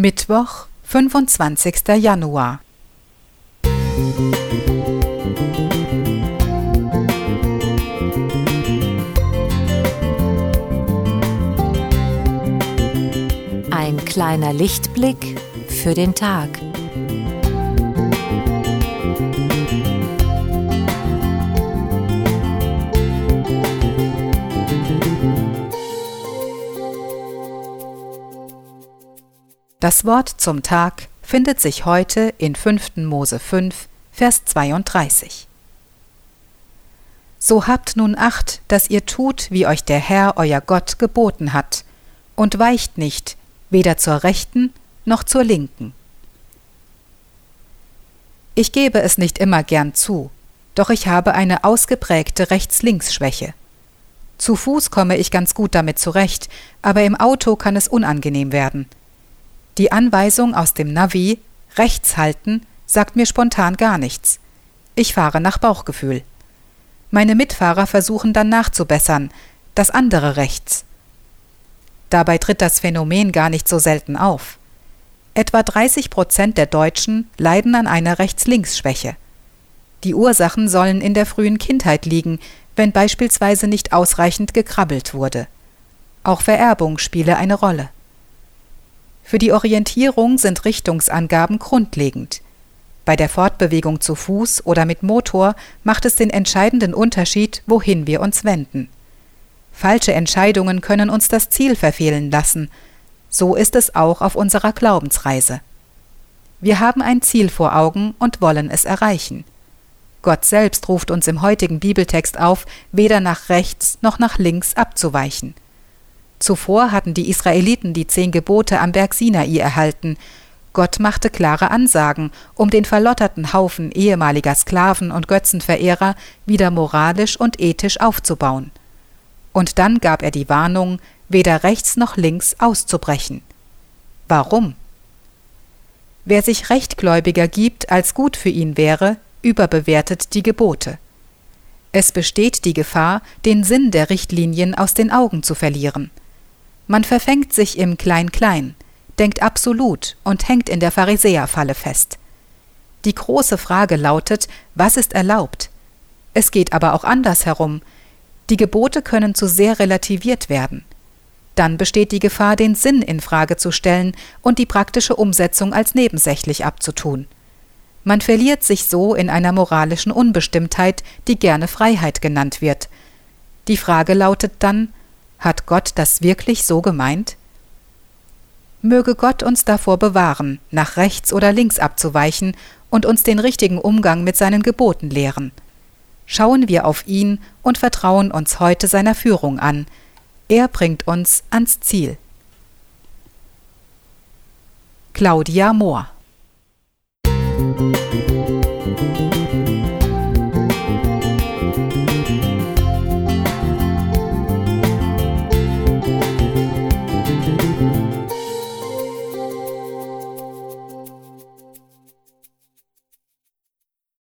Mittwoch, 25. Januar. Ein kleiner Lichtblick für den Tag. Das Wort zum Tag findet sich heute in 5. Mose 5, Vers 32. So habt nun Acht, dass ihr tut, wie euch der Herr euer Gott geboten hat, und weicht nicht, weder zur rechten noch zur linken. Ich gebe es nicht immer gern zu, doch ich habe eine ausgeprägte Rechts-Links-Schwäche. Zu Fuß komme ich ganz gut damit zurecht, aber im Auto kann es unangenehm werden – die Anweisung aus dem Navi rechts halten sagt mir spontan gar nichts. Ich fahre nach Bauchgefühl. Meine Mitfahrer versuchen dann nachzubessern, das andere rechts. Dabei tritt das Phänomen gar nicht so selten auf. Etwa 30 Prozent der Deutschen leiden an einer Rechts-Links-Schwäche. Die Ursachen sollen in der frühen Kindheit liegen, wenn beispielsweise nicht ausreichend gekrabbelt wurde. Auch Vererbung spiele eine Rolle. Für die Orientierung sind Richtungsangaben grundlegend. Bei der Fortbewegung zu Fuß oder mit Motor macht es den entscheidenden Unterschied, wohin wir uns wenden. Falsche Entscheidungen können uns das Ziel verfehlen lassen. So ist es auch auf unserer Glaubensreise. Wir haben ein Ziel vor Augen und wollen es erreichen. Gott selbst ruft uns im heutigen Bibeltext auf, weder nach rechts noch nach links abzuweichen. Zuvor hatten die Israeliten die zehn Gebote am Berg Sinai erhalten. Gott machte klare Ansagen, um den verlotterten Haufen ehemaliger Sklaven und Götzenverehrer wieder moralisch und ethisch aufzubauen. Und dann gab er die Warnung, weder rechts noch links auszubrechen. Warum? Wer sich Rechtgläubiger gibt, als gut für ihn wäre, überbewertet die Gebote. Es besteht die Gefahr, den Sinn der Richtlinien aus den Augen zu verlieren. Man verfängt sich im Klein-Klein, denkt absolut und hängt in der Pharisäerfalle fest. Die große Frage lautet, was ist erlaubt? Es geht aber auch andersherum. Die Gebote können zu sehr relativiert werden. Dann besteht die Gefahr, den Sinn in Frage zu stellen und die praktische Umsetzung als nebensächlich abzutun. Man verliert sich so in einer moralischen Unbestimmtheit, die gerne Freiheit genannt wird. Die Frage lautet dann, hat Gott das wirklich so gemeint? Möge Gott uns davor bewahren, nach rechts oder links abzuweichen und uns den richtigen Umgang mit seinen Geboten lehren. Schauen wir auf ihn und vertrauen uns heute seiner Führung an. Er bringt uns ans Ziel. Claudia Mohr